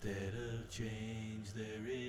Instead of change, there is